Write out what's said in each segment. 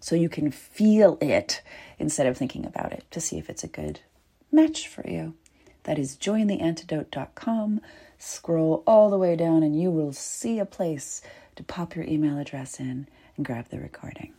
so you can feel it instead of thinking about it to see if it's a good match for you. That is jointheantidote.com. Scroll all the way down and you will see a place to pop your email address in and grab the recording.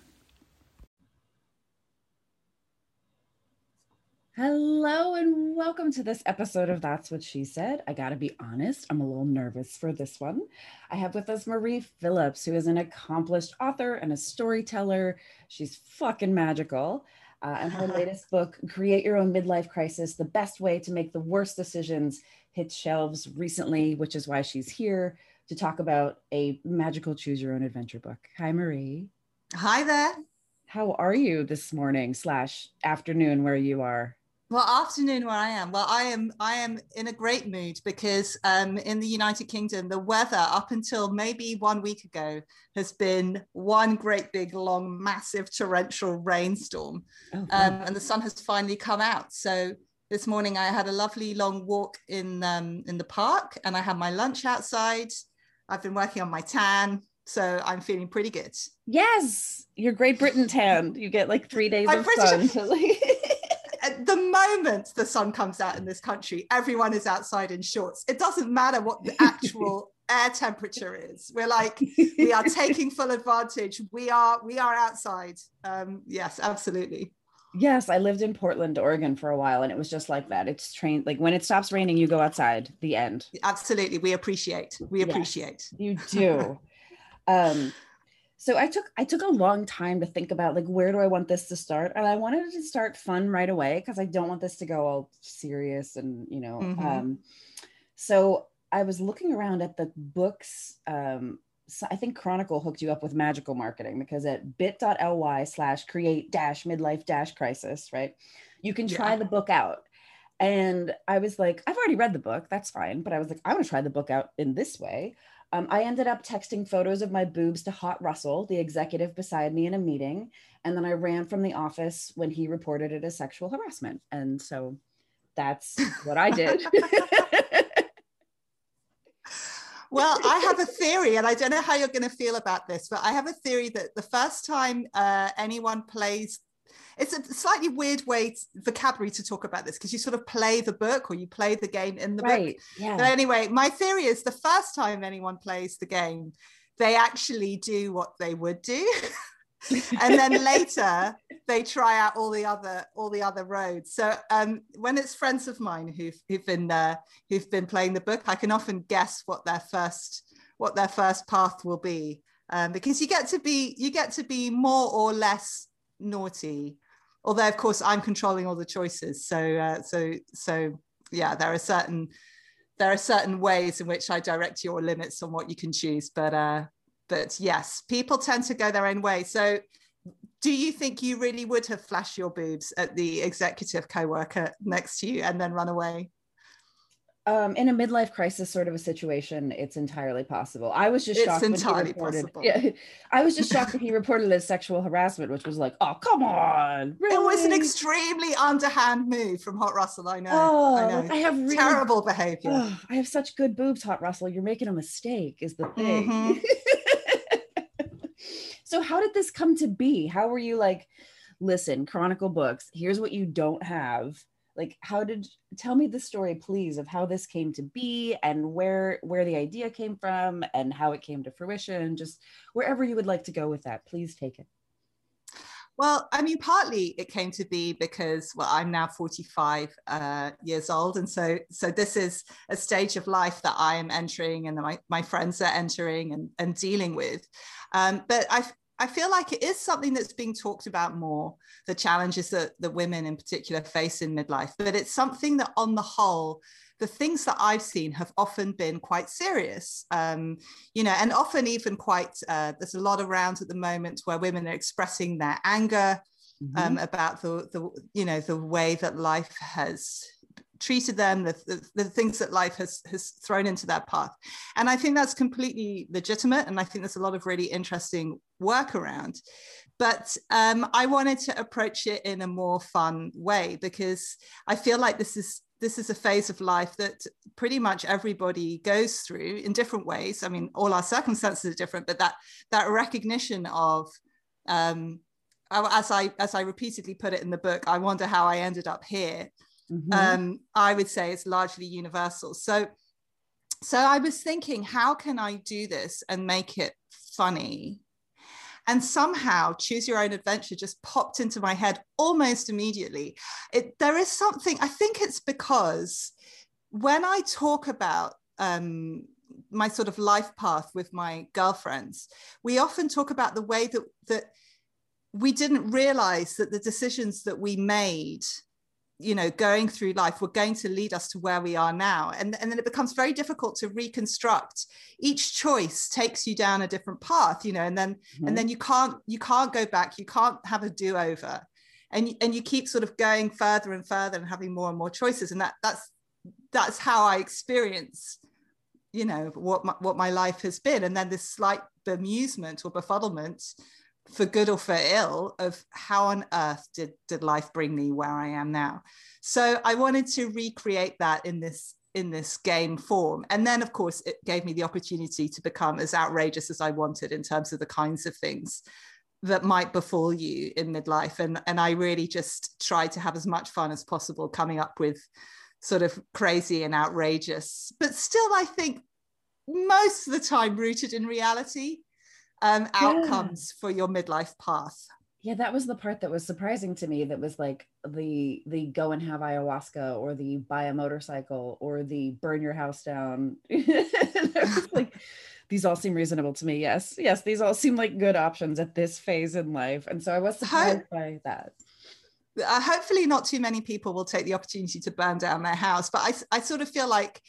Hello and welcome to this episode of That's What She Said. I gotta be honest, I'm a little nervous for this one. I have with us Marie Phillips, who is an accomplished author and a storyteller. She's fucking magical. Uh, and her latest book, Create Your Own Midlife Crisis The Best Way to Make the Worst Decisions, hit shelves recently, which is why she's here to talk about a magical choose your own adventure book. Hi, Marie. Hi there. How are you this morning slash afternoon where you are? Well, afternoon where I am. Well, I am I am in a great mood because um, in the United Kingdom, the weather up until maybe one week ago has been one great big long massive torrential rainstorm, oh, um, and the sun has finally come out. So this morning I had a lovely long walk in um, in the park, and I had my lunch outside. I've been working on my tan, so I'm feeling pretty good. Yes, your Great Britain tan. You get like three days I'm of sun. The moment the sun comes out in this country, everyone is outside in shorts. It doesn't matter what the actual air temperature is. We're like, we are taking full advantage. We are, we are outside. Um, yes, absolutely. Yes, I lived in Portland, Oregon for a while, and it was just like that. It's trained like when it stops raining, you go outside. The end. Absolutely, we appreciate. We appreciate. Yes, you do. um, so i took i took a long time to think about like where do i want this to start and i wanted to start fun right away because i don't want this to go all serious and you know mm-hmm. um, so i was looking around at the books um, so i think chronicle hooked you up with magical marketing because at bit.ly slash create dash midlife dash crisis right you can try yeah. the book out and i was like i've already read the book that's fine but i was like i want to try the book out in this way um, I ended up texting photos of my boobs to Hot Russell, the executive beside me in a meeting. And then I ran from the office when he reported it as sexual harassment. And so that's what I did. well, I have a theory, and I don't know how you're going to feel about this, but I have a theory that the first time uh, anyone plays it's a slightly weird way vocabulary to talk about this because you sort of play the book or you play the game in the right. book. Yeah. But anyway, my theory is the first time anyone plays the game, they actually do what they would do. and then later they try out all the other all the other roads so um, when it's friends of mine who've, who've been uh, who've been playing the book i can often guess what their first what their first path will be um, because you get to be you get to be more or less naughty. Although of course i'm controlling all the choices. So uh, so so yeah there are certain there are certain ways in which i direct your limits on what you can choose. But uh but yes people tend to go their own way. So do you think you really would have flashed your boobs at the executive co-worker next to you and then run away um, in a midlife crisis sort of a situation, it's entirely possible. I was just it's shocked entirely when he reported. Possible. Yeah, I was just shocked that he reported as sexual harassment, which was like, oh come on, really? It was an extremely underhand move from Hot Russell. I know. Oh, I know. I have really, terrible behavior. Oh, I have such good boobs, Hot Russell. You're making a mistake, is the thing. Mm-hmm. so how did this come to be? How were you like? Listen, Chronicle Books. Here's what you don't have like how did tell me the story please of how this came to be and where where the idea came from and how it came to fruition just wherever you would like to go with that please take it Well, I mean, partly it came to be because, well, I'm now 45 uh, years old. And so, so this is a stage of life that I am entering and my, my friends are entering and, and dealing with. Um, but I, I feel like it is something that's being talked about more, the challenges that the women in particular face in midlife. But it's something that, on the whole, the things that I've seen have often been quite serious, um, you know, and often even quite, uh, there's a lot around at the moment where women are expressing their anger mm-hmm. um, about the, the, you know, the way that life has treated them, the, the, the, things that life has, has thrown into their path. And I think that's completely legitimate. And I think there's a lot of really interesting work around. But um, I wanted to approach it in a more fun way because I feel like this is this is a phase of life that pretty much everybody goes through in different ways. I mean, all our circumstances are different, but that that recognition of um, as I as I repeatedly put it in the book, I wonder how I ended up here. Mm-hmm. Um, I would say it's largely universal. So, so I was thinking, how can I do this and make it funny and somehow choose your own adventure just popped into my head almost immediately it, there is something i think it's because when i talk about um, my sort of life path with my girlfriends we often talk about the way that that we didn't realize that the decisions that we made you know going through life were going to lead us to where we are now. And, and then it becomes very difficult to reconstruct. Each choice takes you down a different path you know and then mm-hmm. and then you can't you can't go back. You can't have a do-over. And and you keep sort of going further and further and having more and more choices. And that that's that's how i experience you know what my, what my life has been. And then this slight bemusement or befuddlement for good or for ill of how on earth did, did life bring me where I am now. So I wanted to recreate that in this in this game form. And then of course it gave me the opportunity to become as outrageous as I wanted in terms of the kinds of things that might befall you in midlife. And, and I really just tried to have as much fun as possible coming up with sort of crazy and outrageous, but still I think most of the time rooted in reality um, outcomes yeah. for your midlife path. Yeah, that was the part that was surprising to me. That was like the the go and have ayahuasca, or the buy a motorcycle, or the burn your house down. like these all seem reasonable to me. Yes, yes, these all seem like good options at this phase in life, and so I was surprised by that. Uh, hopefully, not too many people will take the opportunity to burn down their house, but I I sort of feel like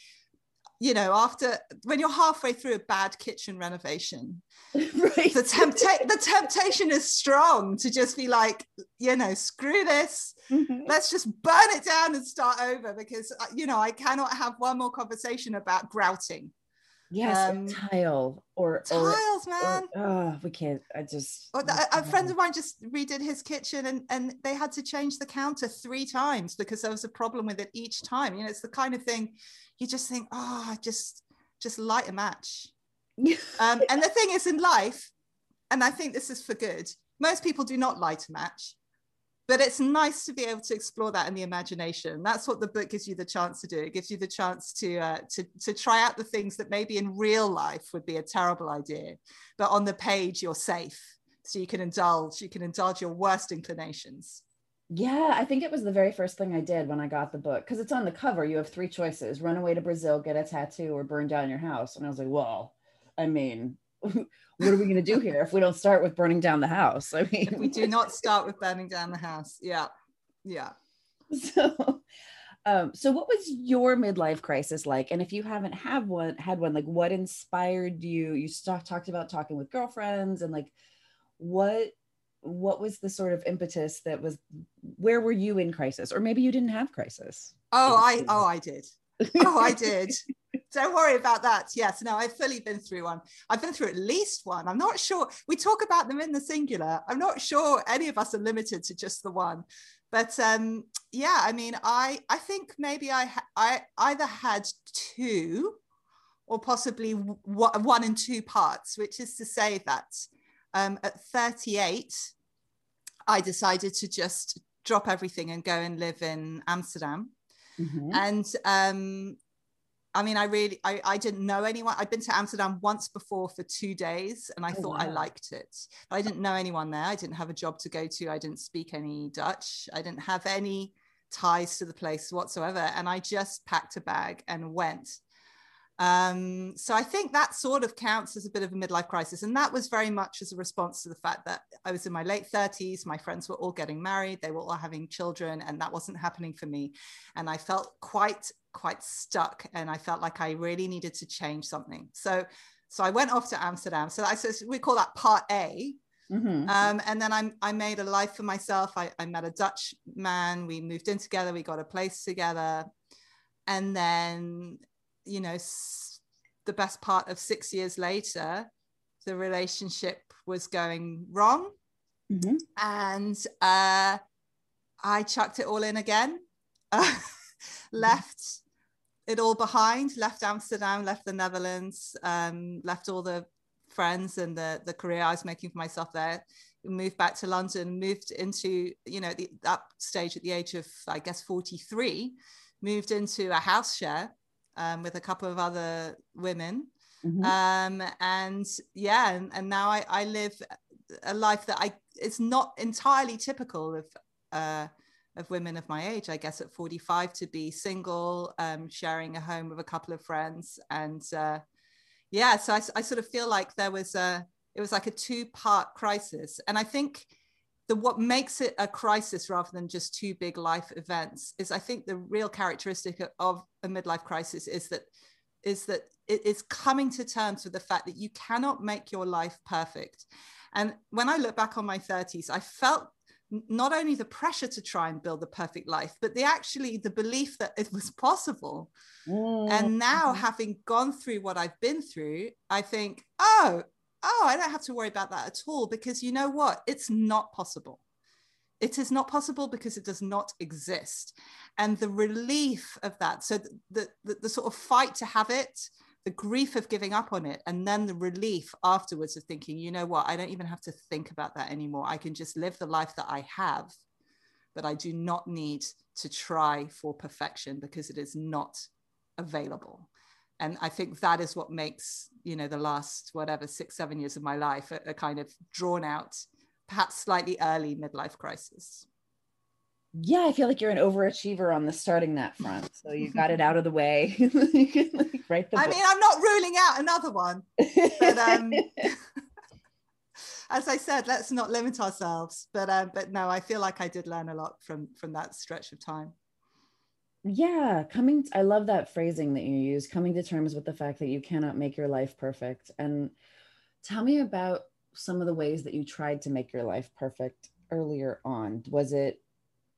you know, after when you're halfway through a bad kitchen renovation, right. the, tempta- the temptation is strong to just be like, you know, screw this. Mm-hmm. Let's just burn it down and start over because, uh, you know, I cannot have one more conversation about grouting. Yes, um, tile or tiles, or, man. Or, oh, we can't. I just. Or the, a, a friend of mine just redid his kitchen, and and they had to change the counter three times because there was a problem with it each time. You know, it's the kind of thing you just think, oh, just just light a match. um, and the thing is, in life, and I think this is for good. Most people do not light a match but it's nice to be able to explore that in the imagination that's what the book gives you the chance to do it gives you the chance to uh, to to try out the things that maybe in real life would be a terrible idea but on the page you're safe so you can indulge you can indulge your worst inclinations yeah, I think it was the very first thing I did when I got the book because it's on the cover. You have three choices run away to Brazil, get a tattoo, or burn down your house. And I was like, well, I mean, what are we going to do here if we don't start with burning down the house? I mean, we do not start with burning down the house. Yeah. Yeah. So, um, so what was your midlife crisis like? And if you haven't had one, had one, like what inspired you? You st- talked about talking with girlfriends and like what what was the sort of impetus that was where were you in crisis or maybe you didn't have crisis oh i oh i did oh i did don't worry about that. Yes, no, I've fully been through one. I've been through at least one. I'm not sure. We talk about them in the singular. I'm not sure any of us are limited to just the one. But um, yeah, I mean, I I think maybe I I either had two, or possibly w- one and two parts, which is to say that um, at 38, I decided to just drop everything and go and live in Amsterdam. Mm-hmm. And um, I mean, I really, I, I didn't know anyone. I'd been to Amsterdam once before for two days and I oh, thought wow. I liked it. But I didn't know anyone there. I didn't have a job to go to. I didn't speak any Dutch. I didn't have any ties to the place whatsoever. And I just packed a bag and went. Um, so I think that sort of counts as a bit of a midlife crisis. And that was very much as a response to the fact that I was in my late 30s, my friends were all getting married, they were all having children, and that wasn't happening for me. And I felt quite, quite stuck. And I felt like I really needed to change something. So so I went off to Amsterdam. So I said we call that part A. Mm-hmm. Um, and then I, I made a life for myself. I, I met a Dutch man. We moved in together. We got a place together. And then you know, the best part of six years later, the relationship was going wrong. Mm-hmm. And uh, I chucked it all in again, uh, left it all behind, left Amsterdam, left the Netherlands, um, left all the friends and the, the career I was making for myself there, moved back to London, moved into, you know, the, that stage at the age of, I guess, 43, moved into a house share um, with a couple of other women. Mm-hmm. Um, and yeah, and, and now I, I live a life that I it's not entirely typical of uh, of women of my age, I guess, at 45 to be single, um, sharing a home with a couple of friends, and uh, yeah, so I, I sort of feel like there was a it was like a two part crisis, and I think the what makes it a crisis rather than just two big life events is I think the real characteristic of a midlife crisis is that is that it is coming to terms with the fact that you cannot make your life perfect. And when I look back on my 30s, I felt not only the pressure to try and build the perfect life, but the actually the belief that it was possible. Mm. And now, mm-hmm. having gone through what I've been through, I think, oh, oh, I don't have to worry about that at all because you know what? It's not possible. It is not possible because it does not exist. And the relief of that, so the, the, the sort of fight to have it, the grief of giving up on it, and then the relief afterwards of thinking, you know what? I don't even have to think about that anymore. I can just live the life that I have, but I do not need to try for perfection because it is not available and i think that is what makes you know the last whatever six seven years of my life a, a kind of drawn out perhaps slightly early midlife crisis. Yeah i feel like you're an overachiever on the starting that front. So you got it out of the way. You can like write the i book. mean i'm not ruling out another one but um as i said let's not limit ourselves. But um but no i feel like i did learn a lot from from that stretch of time yeah coming i love that phrasing that you use coming to terms with the fact that you cannot make your life perfect and tell me about some of the ways that you tried to make your life perfect earlier on. Was it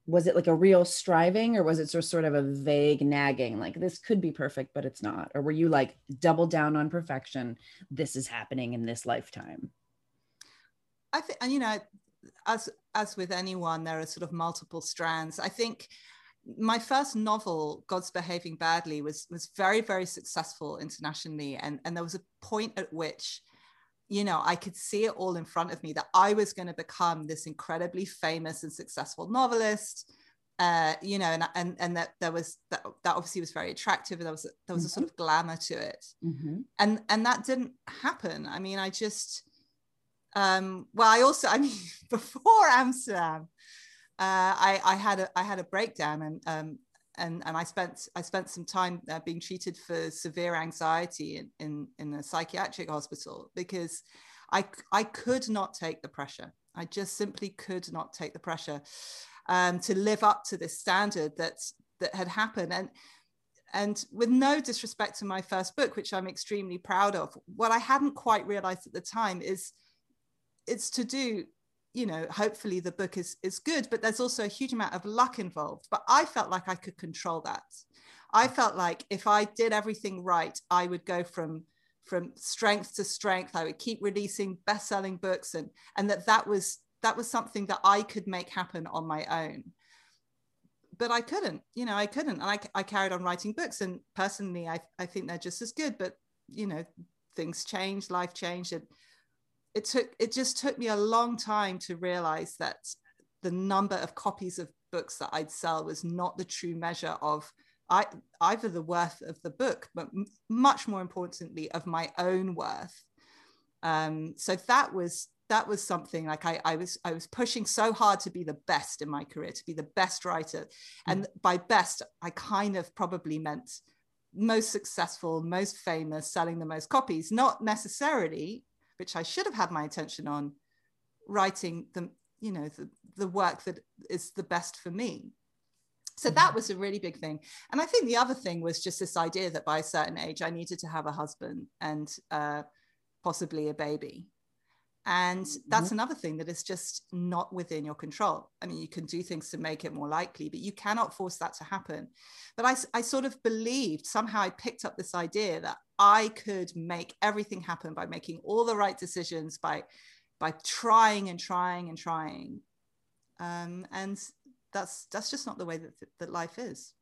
was it like a real striving or was it sort of a vague nagging like this could be perfect but it's not or were you like double down on perfection this is happening in this lifetime? I think and you know as as with anyone there are sort of multiple strands. I think my first novel god's behaving badly was was very very successful internationally and and there was a point at which you know i could see it all in front of me that i was going to become this incredibly famous and successful novelist uh, you know, and and and that there was that that obviously was very attractive, and there was a, there was mm-hmm. a sort mm-hmm. of glamour to it, mm-hmm. and and that didn't happen. I mean, I just, um, well, I also, I mean, before Amsterdam, uh, I, I, had a I had a breakdown and um, and and I spent I spent some time uh, being treated for severe anxiety in, in in a psychiatric hospital because I I could not take the pressure. I just simply could not take the pressure um, to live up to this standard that that had happened and and with no disrespect to my first book which i'm extremely proud of what i hadn't quite realized at the time is it's to do you know hopefully the book is is good but there's also a huge amount of luck involved. But i felt like i could control that. I mm. felt like if i did everything right i would go from from strength to strength. I would keep releasing best-selling books and and that that was that was something that i could make happen on my own. But i couldn't you know i couldn't. And i, I carried on writing books and personally I, I think they're just as good but you know things changed life changed and it took it just took me a long time to realize that the number of copies of books that I'd sell was not the true measure of I, either the worth of the book, but m- much more importantly, of my own worth. Um, so that was that was something like I, I was I was pushing so hard to be the best in my career, to be the best writer, and by best I kind of probably meant most successful, most famous, selling the most copies, not necessarily, which I should have had my attention on, writing the you know the the work that is the best for me. So that mm-hmm. was a really big thing. And i think the other thing was just this idea that by a certain age i needed to have a husband and uh, possibly a baby and that's mm-hmm. another thing that is just not within your control. I mean you can do things to make it more likely but you cannot force that to happen. But i, I sort of believed somehow i picked up this idea that i could make everything happen by making all the right decisions by by trying and trying and trying. Um, and that's that's just not the way that that life is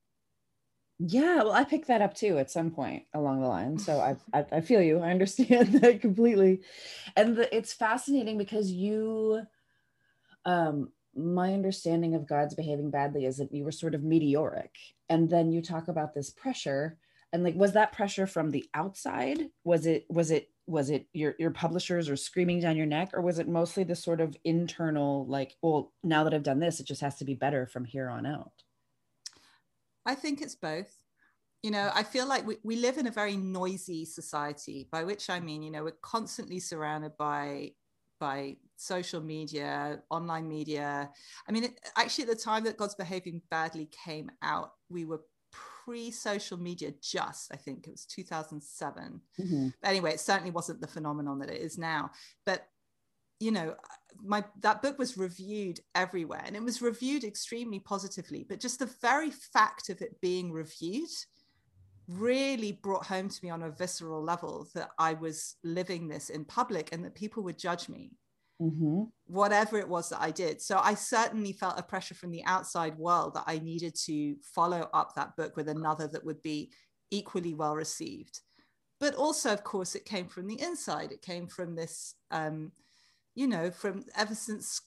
yeah well i picked that up too at some point along the line so i i, I feel you i understand that completely. And the, it's fascinating because you um my understanding of god's behaving badly is that you were sort of meteoric and then you talk about this pressure and like was that pressure from the outside? Was it was it was it your your publishers are screaming down your neck or was it mostly the sort of internal like well now that i've done this it just has to be better from here on out i think it's both. You know i feel like we, we live in a very noisy society by which i mean you know we're constantly surrounded by by social media online media. I mean it, actually at the time that god's behaving badly came out we were pre-social media just i think it was 2007 mm-hmm. anyway it certainly wasn't the phenomenon that it is now. But you know my that book was reviewed everywhere and it was reviewed extremely positively but just the very fact of it being reviewed really brought home to me on a visceral level that i was living this in public and that people would judge me mm-hmm. whatever it was that I did. So I certainly felt a pressure from the outside world that I needed to follow up that book with another that would be equally well received. But also, of course, it came from the inside. It came from this, um, you know, from ever since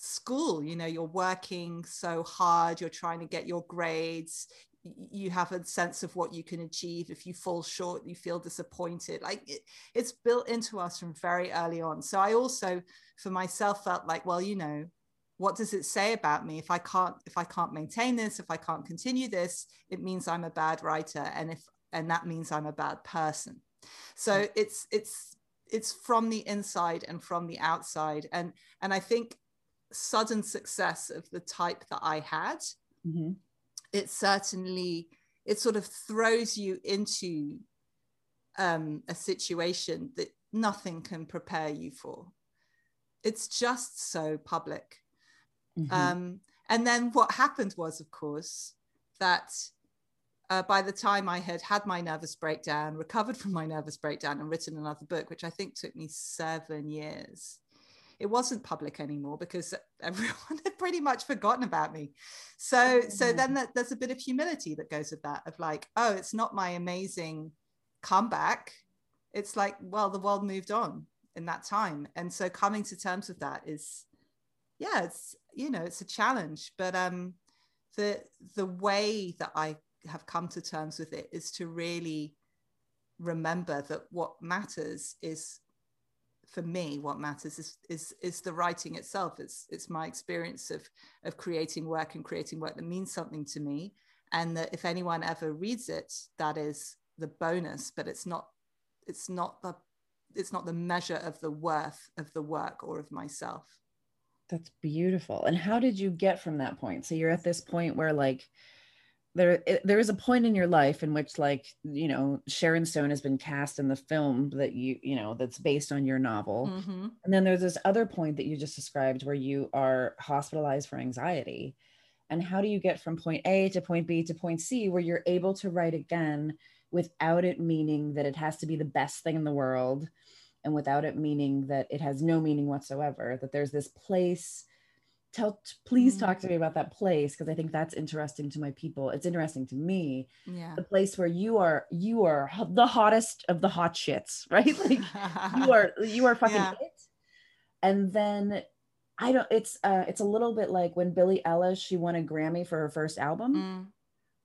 school you know you're working so hard you're trying to get your grades you have a sense of what you can achieve. If you fall short you feel disappointed. Like it, it's built into us from very early on. So i also for myself felt like well you know what does it say about me? If i can't if i can't maintain this if i can't continue this it means i'm a bad writer. And if and that means i'm a bad person. So mm. it's it's it's from the inside and from the outside and and i think sudden success of the type that i had mm-hmm it certainly it sort of throws you into um, a situation that nothing can prepare you for. It's just so public. Mm-hmm. Um, and then what happened was, of course, that uh, by the time I had had my nervous breakdown, recovered from my nervous breakdown, and written another book, which I think took me seven years, it wasn't public anymore because everyone had pretty much forgotten about me. So so mm. then that, there's a bit of humility that goes with that of like oh it's not my amazing comeback. It's like well the world moved on in that time. And so coming to terms with that is yeah it's you know it's a challenge. But um the the way that i have come to terms with it is to really remember that what matters is for me what matters is is is the writing itself. It's it's my experience of of creating work and creating work that means something to me. And that if anyone ever reads it that is the bonus but it's not it's not the it's not the measure of the worth of the work or of myself. That's beautiful. And how did you get from that point? So you're at this point where like there there is a point in your life in which like you know sharon stone has been cast in the film that you you know that's based on your novel mm-hmm. and then there's this other point that you just described where you are hospitalized for anxiety and how do you get from point a to point b to point c where you're able to write again without it meaning that it has to be the best thing in the world and without it meaning that it has no meaning whatsoever that there's this place tell please mm. talk to me about that place because i think that's interesting to my people. It's interesting to me. Yeah. The place where you are you are the hottest of the hot shits right? Like you are you are fucking yeah. it. And then i don't it's uh it's a little bit like when billie eilish she won a grammy for her first album.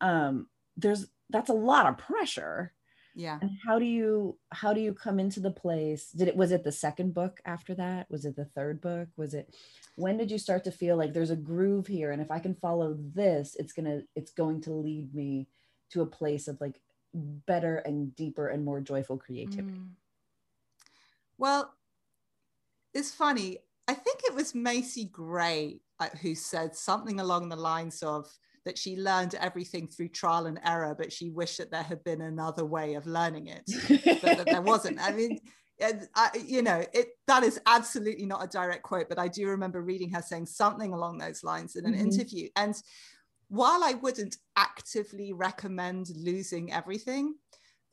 Mm. um there's that's a lot of pressure yeah. And how do you how do you come into the place? Did it was it the second book after that? Was it the third book? Was it when did you start to feel like there's a groove here? And if i can follow this it's gonna it's going to lead me to a place of like better and deeper and more joyful creativity. Mm. well it's funny. I think it was macy gray uh, who said something along the lines of that she learned everything through trial and error, but she wished that there had been another way of learning it, but that there wasn't. I mean, I, you know, it that is absolutely not a direct quote, but I do remember reading her saying something along those lines in an mm-hmm. interview. And while I wouldn't actively recommend losing everything,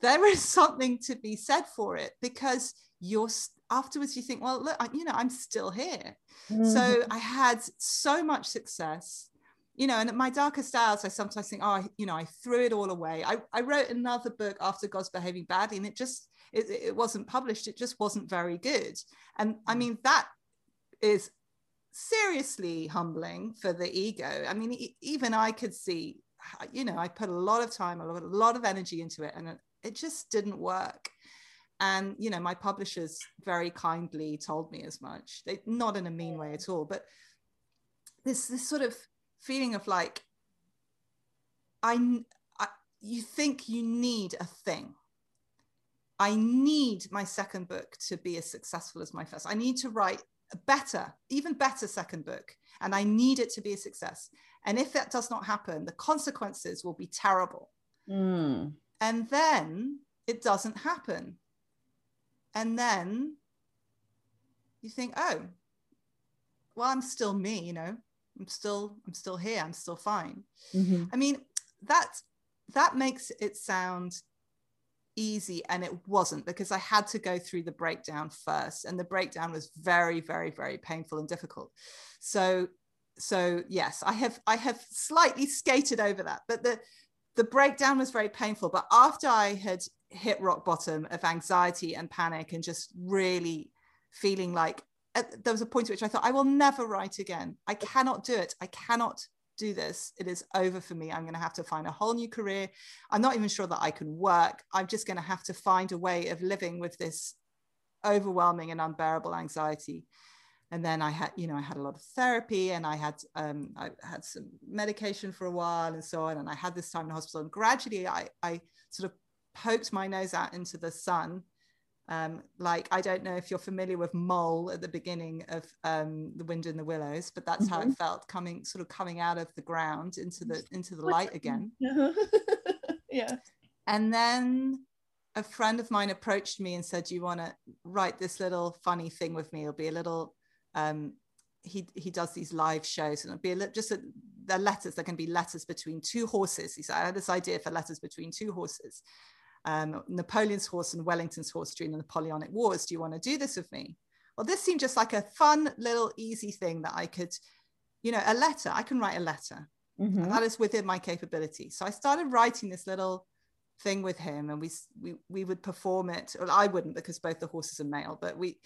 there is something to be said for it because you're afterwards you think, well, look, I, you know, I'm still here. Mm-hmm. So I had so much success you know, and at my darkest hours, I sometimes think, oh, I, you know, I threw it all away. I, I wrote another book after God's Behaving Badly, and it just, it, it wasn't published. It just wasn't very good. And I mm. mean, that is seriously humbling for the ego. I mean, even I could see, you know, I put a lot of time, a lot, a lot of energy into it, and it, it just didn't work. And you know, my publishers very kindly told me as much. They not in a mean way at all, but this this sort of feeling of like I, I you think you need a thing I need my second book to be as successful as my first. I need to write a better, even better second book, and I need it to be a success. And if that does not happen, the consequences will be terrible. Mm. And then it doesn't happen. And then you think, oh, well, I'm still me, you know, I'm still I'm still here. I'm still fine. Mm-hmm. I mean, that that makes it sound easy and it wasn't because I had to go through the breakdown first and the breakdown was very very very painful and difficult. So so yes, I have I have slightly skated over that, but the the breakdown was very painful. But after I had hit rock bottom of anxiety and panic and just really feeling like there was a point at which I thought, I will never write again. I cannot do it. I cannot do this. It is over for me. I'm going to have to find a whole new career. I'm not even sure that I can work. I'm just going to have to find a way of living with this overwhelming and unbearable anxiety. And then I had, you know, I had a lot of therapy and I had, um, I had some medication for a while and so on. And I had this time in hospital. And gradually I, I sort of poked my nose out into the sun um, like I don't know if you're familiar with Mole at the beginning of um, the Wind in the Willows, but that's mm-hmm. how it mm-hmm. felt coming, sort of coming out of the ground into the into the light again. yeah. And then a friend of mine approached me and said, "Do you want to write this little funny thing with me? It'll be a little." Um, he he does these live shows, and it'll be a little, just a, they're letters. There can be letters between two horses. He said, "I had this idea for letters between two horses." Um, Napoleon's horse and Wellington's horse during the Napoleonic Wars. Do you want to do this with me? Well, this seemed just like a fun little easy thing that I could, you know, a letter. I can write a letter. Mm-hmm. That is within my capability. So I started writing this little thing with him, and we we we would perform it. Well, I wouldn't because both the horses are male, but we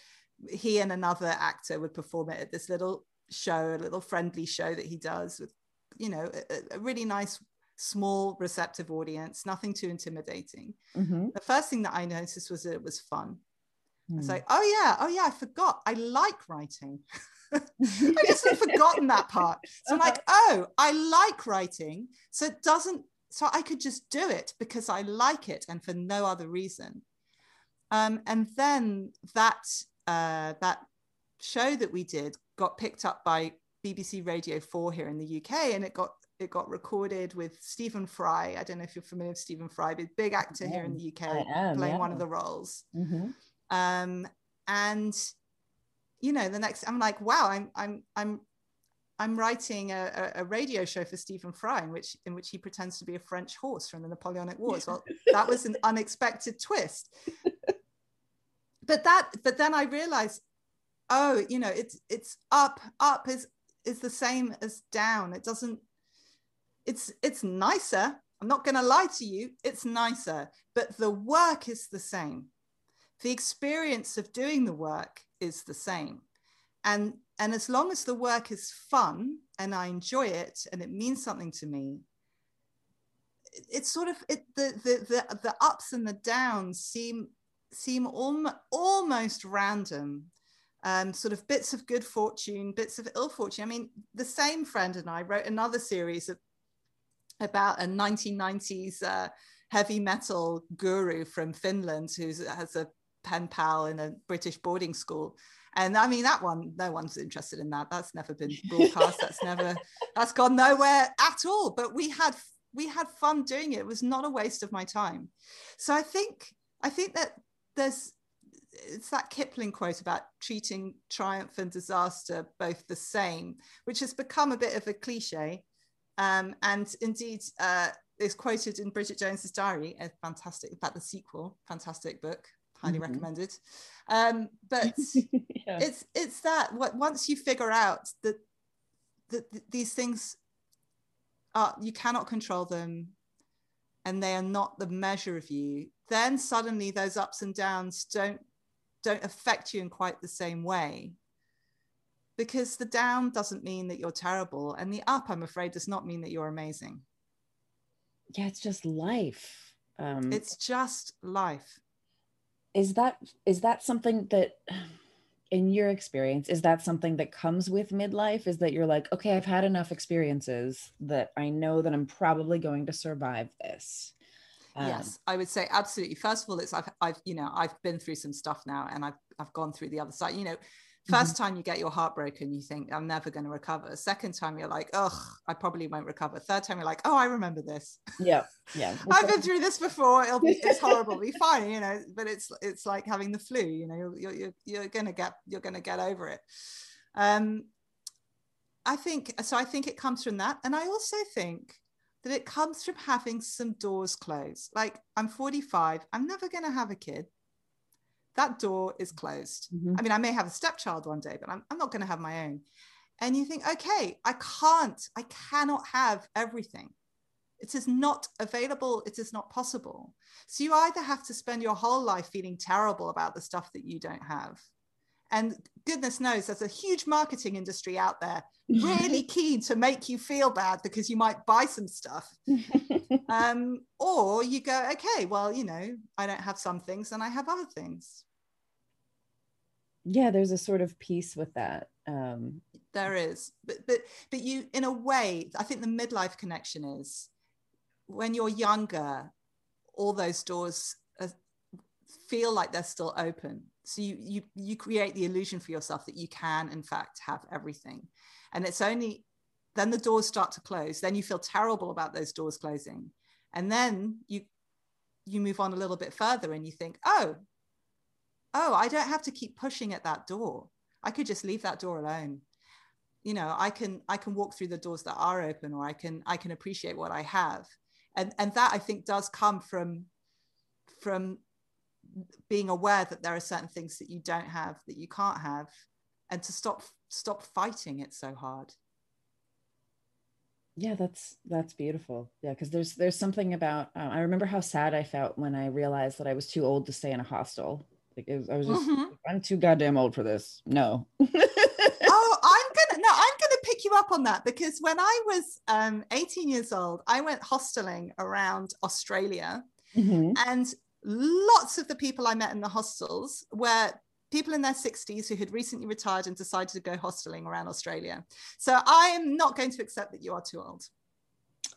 he and another actor would perform it at this little show, a little friendly show that he does with, you know, a, a really nice small receptive audience nothing too intimidating. Mm-hmm. the first thing that i noticed was that it was fun. Mm. i was like oh yeah oh yeah i forgot. I like writing. I just had forgotten that part. So i'm like oh i like writing. So it doesn't so i could just do it because i like it and for no other reason. Um, and then that uh, that show that we did got picked up by BBC Radio 4 here in the UK and it got it got recorded with Stephen Fry. I don't know if you're familiar with Stephen Fry, but big actor here in the UK, am, playing yeah. one of the roles. Mm-hmm. Um, and you know, the next, I'm like, wow, I'm I'm I'm I'm writing a, a, radio show for Stephen Fry, in which in which he pretends to be a French horse from the Napoleonic Wars. Well, that was an unexpected twist. But that, but then I realized, oh, you know, it's it's up, up is is the same as down. It doesn't it's it's nicer. I'm not going to lie to you it's nicer but the work is the same. The experience of doing the work is the same. And and as long as the work is fun and i enjoy it and it means something to me it's sort of it, the, the the the ups and the downs seem seem almost almost random. Um, sort of bits of good fortune, bits of ill fortune. I mean, the same friend and I wrote another series of, about a 1990s uh, heavy metal guru from Finland who has a pen pal in a British boarding school. And I mean, that one, no one's interested in that. That's never been broadcast. That's never, that's gone nowhere at all. But we had, we had fun doing it. It was not a waste of my time. So I think, I think that there's it's that Kipling quote about treating triumph and disaster both the same, which has become a bit of a cliche. Um, and indeed, uh, is quoted in Bridget Jones's Diary, a fantastic, in fact, the sequel, fantastic book, highly mm-hmm. recommended. Um, but yeah. it's it's that what once you figure out that that these things are you cannot control them, and they are not the measure of you, then suddenly those ups and downs don't don't affect you in quite the same way because the down doesn't mean that you're terrible and the up i'm afraid does not mean that you're amazing yeah it's just life um it's just life is that is that something that in your experience is that something that comes with midlife is that you're like okay i've had enough experiences that i know that i'm probably going to survive this um, yes, I would say absolutely. First of all, it's I've, I've, you know, I've been through some stuff now, and I've, I've gone through the other side. You know, 1st mm-hmm. time you get your heart broken, you think I'm never going to recover. Second time you're like, oh, I probably won't recover. Third time you're like, oh, I remember this. Yeah, yeah. I've been through this before. It'll be, it's horrible. It'll be fine, you know. But it's, it's like having the flu. You know, you're, you're, you're gonna get, you're gonna get over it. Um, I think so. I think it comes from that, and I also think that it comes from having some doors closed. Like, I'm 45, I'm never going to have a kid. That door is closed. Mm-hmm. I mean, I may have a stepchild one day, but I'm, I'm not going to have my own. And you think, okay, I can't, I cannot have everything. It is not available. It is not possible. So you either have to spend your whole life feeling terrible about the stuff that you don't have, and goodness knows there's a huge marketing industry out there really keen to make you feel bad because you might buy some stuff. Um, or you go okay well you know i don't have some things and i have other things. Yeah there's a sort of peace with that um, there is. But but but you in a way i think the midlife connection is when you're younger all those doors are, feel like they're still open so you you you create the illusion for yourself that you can in fact have everything. And it's only then the doors start to close. Then you feel terrible about those doors closing. And then you you move on a little bit further and you think oh oh i don't have to keep pushing at that door. I could just leave that door alone. You know i can i can walk through the doors that are open or i can i can appreciate what i have. And and that i think does come from from being aware that there are certain things that you don't have that you can't have and to stop stop fighting it so hard. Yeah that's that's beautiful. Yeah because there's there's something about um, i remember how sad i felt when i realized that i was too old to stay in a hostel. Like was, i was just mm-hmm. i'm too goddamn old for this. No. Oh i'm gonna no i'm gonna pick you up on that because when i was um, 18 years old i went hosteling around australia mm-hmm. and lots of the people I met in the hostels were people in their 60s who had recently retired and decided to go hosteling around Australia. So I am not going to accept that you are too old.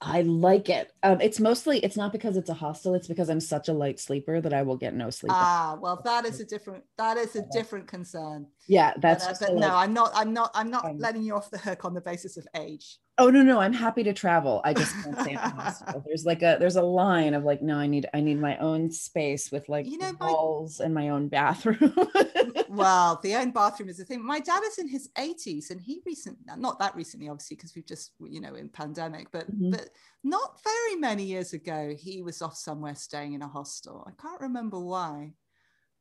I like it. Um, it's mostly it's not because it's a hostel. It's because I'm such a light sleeper that I will get no sleep. Ah, well, that is a different that is a different concern. Yeah, that's. But, uh, but no, I'm not. I'm not. I'm not um, letting you off the hook on the basis of age. Oh no, no, I'm happy to travel. I just can't stay in a hostel. There's like a there's a line of like, no, I need I need my own space with like you know walls my, and my own bathroom. well, the own bathroom is the thing. My dad is in his 80s and he recently not that recently, obviously, because we've just you know in pandemic, but mm-hmm. but not very many years ago, he was off somewhere staying in a hostel. I can't remember why.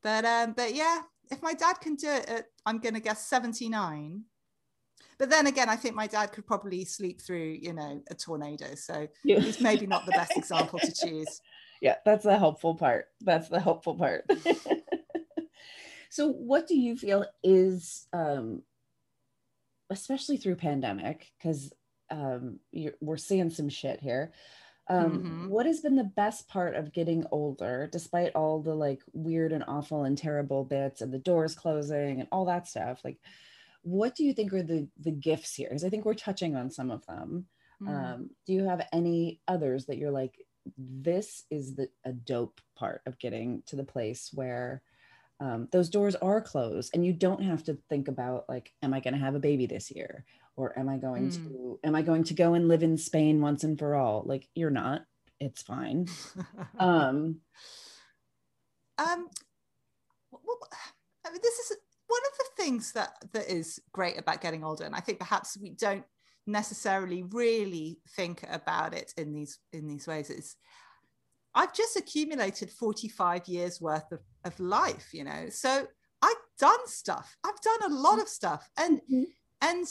But um, but yeah, if my dad can do it at, I'm gonna guess 79 but then again, I think my dad could probably sleep through, you know, a tornado. So yeah. he's maybe not the best example to choose. Yeah, that's the helpful part. That's the helpful part. so, what do you feel is, um, especially through pandemic, because um, we're seeing some shit here. Um, mm-hmm. what has been the best part of getting older, despite all the like weird and awful and terrible bits and the doors closing and all that stuff? Like, what do you think are the the gifts here? Because I think we're touching on some of them. Mm. Um, do you have any others that you're like, this is the a dope part of getting to the place where um, those doors are closed and you don't have to think about like am i going to have a baby this year or am i going mm. to am i going to go and live in spain once and for all like you're not it's fine um um well, I mean, this is one of the things that that is great about getting older and i think perhaps we don't necessarily really think about it in these in these ways is I've just accumulated 45 years worth of, of life, you know. So I've done stuff. I've done a lot of stuff. And mm-hmm. and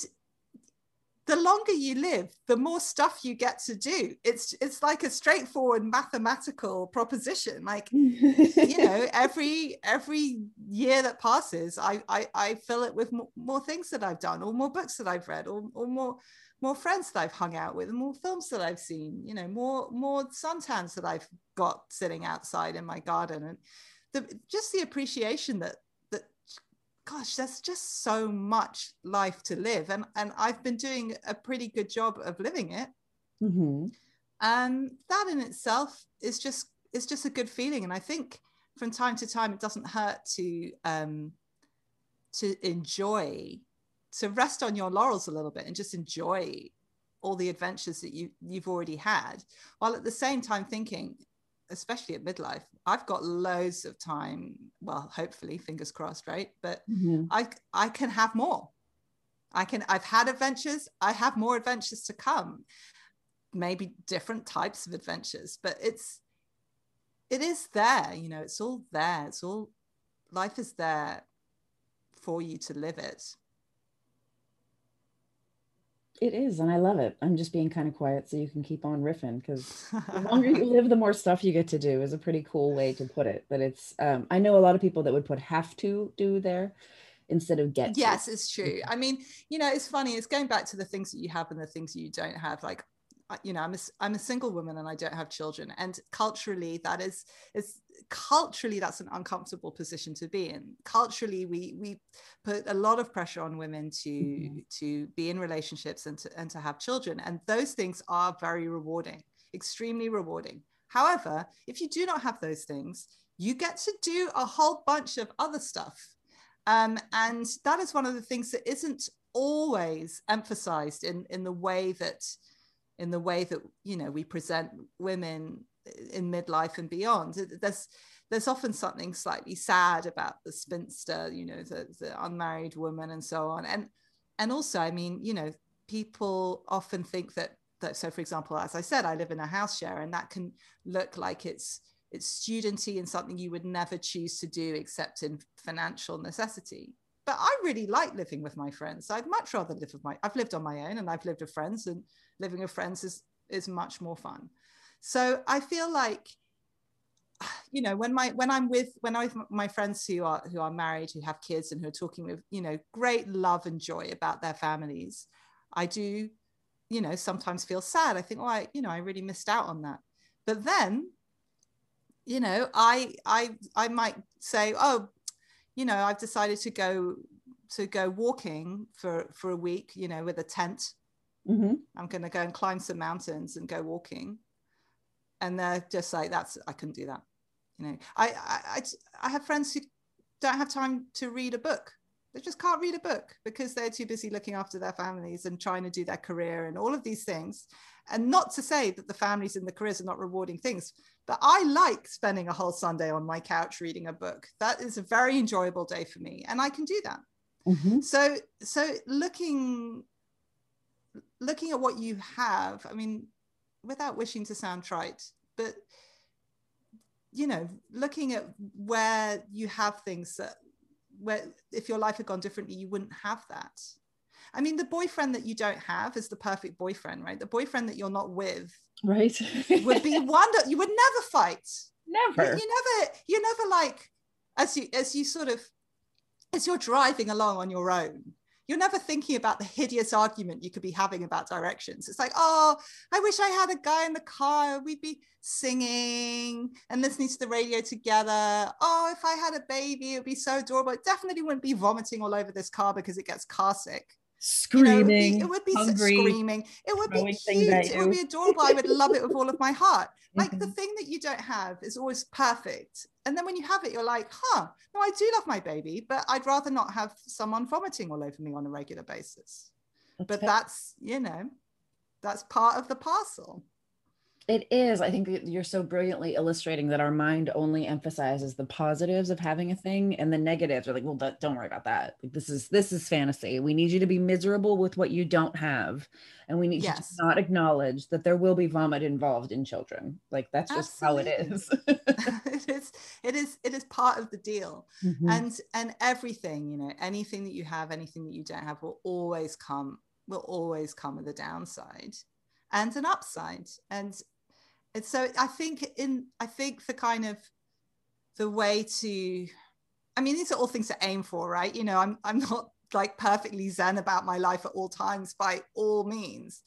the longer you live, the more stuff you get to do. It's it's like a straightforward mathematical proposition. Like, you know, every every year that passes, I I, I fill it with more, more, things that I've done, or more books that I've read, or, or more more friends that I've hung out with, and more films that I've seen, you know, more more suntans that I've got sitting outside in my garden, and the just the appreciation that that gosh, there's just so much life to live, and and I've been doing a pretty good job of living it. Mm-hmm. And that in itself is just is just a good feeling, and I think from time to time it doesn't hurt to um, to enjoy to rest on your laurels a little bit and just enjoy all the adventures that you you've already had while at the same time thinking especially at midlife i've got loads of time well hopefully fingers crossed right? But mm-hmm. i i can have more. I can i've had adventures. I have more adventures to come. Maybe different types of adventures but it's it is there you know it's all there. It's all life is there for you to live it it is, and I love it. I'm just being kind of quiet so you can keep on riffing because the longer you live, the more stuff you get to do is a pretty cool way to put it. But it's um, I know a lot of people that would put have to do there instead of get yes to. it's true i mean you know it's funny it's going back to the things that you have and the things you don't have like you know I'm a, I'm a single woman and I don't have children and culturally that is is culturally that's an uncomfortable position to be in. Culturally we we put a lot of pressure on women to mm-hmm. to be in relationships and to and to have children and those things are very rewarding extremely rewarding. However if you do not have those things you get to do a whole bunch of other stuff. Um, and that is one of the things that isn't always emphasized in in the way that in the way that you know we present women in midlife and beyond there's there's often something slightly sad about the spinster you know the, the unmarried woman and so on and and also i mean you know people often think that that so for example as i said i live in a house share and that can look like it's it's studenty and something you would never choose to do except in financial necessity but I really like living with my friends. I'd much rather live with my. I've lived on my own, and I've lived with friends, and living with friends is is much more fun. So I feel like, you know, when my when I'm with when I with my friends who are who are married, who have kids, and who are talking with you know great love and joy about their families, I do, you know, sometimes feel sad. I think, oh, I you know, I really missed out on that. But then, you know, I I I might say, oh you know, I've decided to go to go walking for for a week, you know, with a tent. Mm-hmm. I'm going to go and climb some mountains and go walking. And they're just like, that's I couldn't do that. You know, I I I have friends who don't have time to read a book. They just can't read a book because they're too busy looking after their families and trying to do their career and all of these things. And not to say that the families and the careers are not rewarding things, but I like spending a whole Sunday on my couch reading a book. That is a very enjoyable day for me, and I can do that. Mm-hmm. So, so looking looking at what you have, I mean, without wishing to sound trite, but you know, looking at where you have things that where if your life had gone differently, you wouldn't have that. I mean, the boyfriend that you don't have is the perfect boyfriend, right? The boyfriend that you're not with, right, would be one that You would never fight. Never. You, you never. You never like as you as you sort of as you're driving along on your own. You're never thinking about the hideous argument you could be having about directions. It's like, oh, I wish I had a guy in the car. We'd be singing and listening to the radio together. Oh, if I had a baby, it would be so adorable. It definitely wouldn't be vomiting all over this car because it gets car sick screaming, you know, it would be, it would be hungry, screaming. It would be cute. It would be adorable. I would love it with all of my heart. Like mm-hmm. the thing that you don't have is always perfect. And then when you have it, you're like, huh, no, I do love my baby, but I'd rather not have someone vomiting all over me on a regular basis. That's but that's, you know, that's part of the parcel. It is. I think you're so brilliantly illustrating that our mind only emphasizes the positives of having a thing, and the negatives are like, well, don't worry about that. This is this is fantasy. We need you to be miserable with what you don't have, and we need yes. you to not acknowledge that there will be vomit involved in children. Like that's just Absolutely. how it is. it is. It is. It is part of the deal, mm-hmm. and and everything. You know, anything that you have, anything that you don't have, will always come. Will always come with a downside and an upside and so i think in i think the kind of the way to i mean these are all things to aim for right you know i'm i'm not like perfectly zen about my life at all times by all means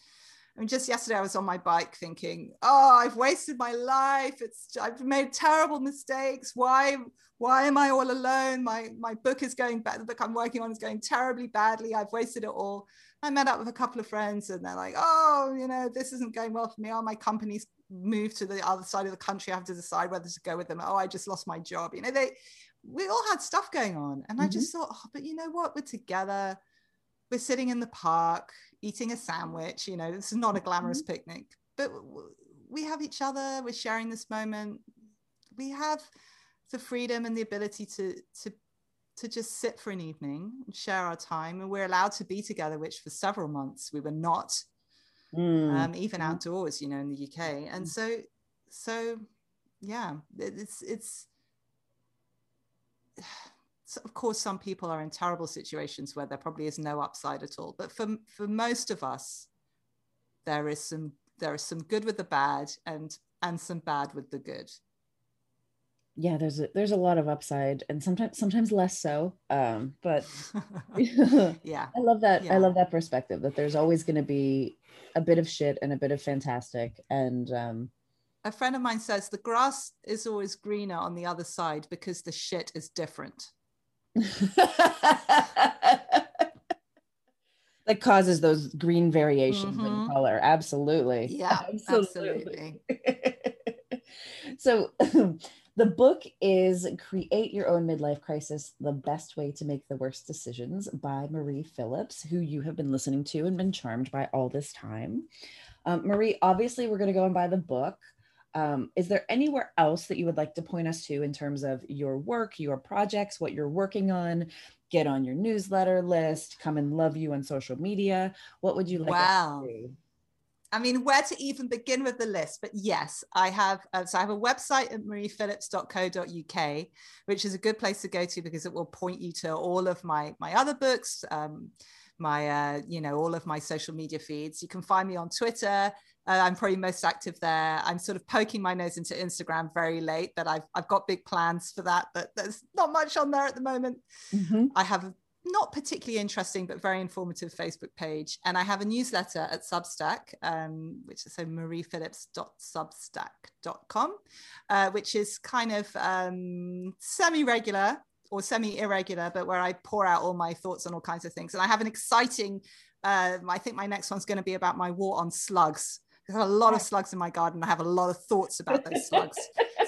I mean, just yesterday I was on my bike thinking, "Oh, I've wasted my life. It's I've made terrible mistakes. Why, why am I all alone? My my book is going bad. The book I'm working on is going terribly badly. I've wasted it all." I met up with a couple of friends, and they're like, "Oh, you know, this isn't going well for me. Oh, my company's move to the other side of the country, I have to decide whether to go with them. Oh, I just lost my job. You know, they we all had stuff going on. And mm-hmm. I just thought, oh, but you know what? We're together. We're sitting in the park eating a sandwich. You know, this is not a glamorous mm-hmm. picnic, but we have each other. We're sharing this moment. We have the freedom and the ability to to to just sit for an evening and share our time. And we're allowed to be together, which for several months we were not mm. um, even mm-hmm. outdoors, you know, in the UK. And mm. so, so yeah, it's it's. So of course, some people are in terrible situations where there probably is no upside at all. But for for most of us, there is some there is some good with the bad and and some bad with the good yeah there's a there's a lot of upside and sometimes sometimes less so um but yeah i love that yeah. i love that perspective that there's always going to be a bit of shit and a bit of fantastic and um a friend of mine says the grass is always greener on the other side because the shit is different that causes those green variations mm-hmm. in color absolutely yeah absolutely, absolutely. so the book is Create Your Own Midlife Crisis The Best Way to Make the Worst Decisions by Marie Phillips, who you have been listening to and been charmed by all this time. Um, Marie, obviously, we're going to go and buy the book. Um, is there anywhere else that you would like to point us to in terms of your work, your projects, what you're working on? Get on your newsletter list, come and love you on social media. What would you like wow. I mean, where to even begin with the list? But yes, I have. Uh, so I have a website at mariephillips.co.uk, which is a good place to go to because it will point you to all of my my other books, um, my uh, you know all of my social media feeds. You can find me on Twitter. Uh, I'm probably most active there. I'm sort of poking my nose into Instagram very late, but I've I've got big plans for that. But there's not much on there at the moment. Mm-hmm. I have not particularly interesting, but very informative Facebook page. And I have a newsletter at Substack, um, which is so mariephillips.substack.com, uh, which is kind of um, semi regular or semi irregular, but where I pour out all my thoughts on all kinds of things. And I have an exciting, uh, I think my next one's going to be about my war on slugs. I have a lot of slugs in my garden. I have a lot of thoughts about those slugs.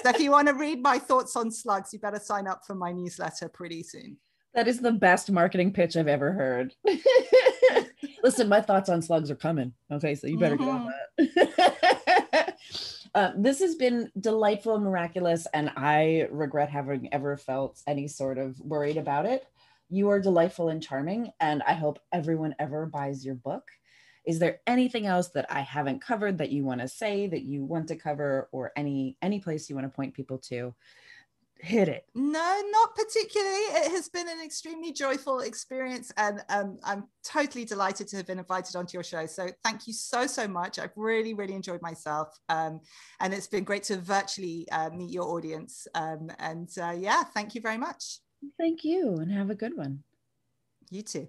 so if you want to read my thoughts on slugs, you better sign up for my newsletter pretty soon. That is the best marketing pitch I've ever heard. Listen, my thoughts on slugs are coming. Okay, so you better mm-hmm. get on that. uh, this has been delightful and miraculous, and I regret having ever felt any sort of worried about it. You are delightful and charming, and I hope everyone ever buys your book. Is there anything else that I haven't covered that you want to say that you want to cover, or any any place you want to point people to? Hit it. No not particularly. It has been an extremely joyful experience and um, i'm totally delighted to have been invited onto your show. So thank you so so much. I've really really enjoyed myself um, and it's been great to virtually uh, meet your audience um, and uh, yeah thank you very much. Thank you and have a good one. You too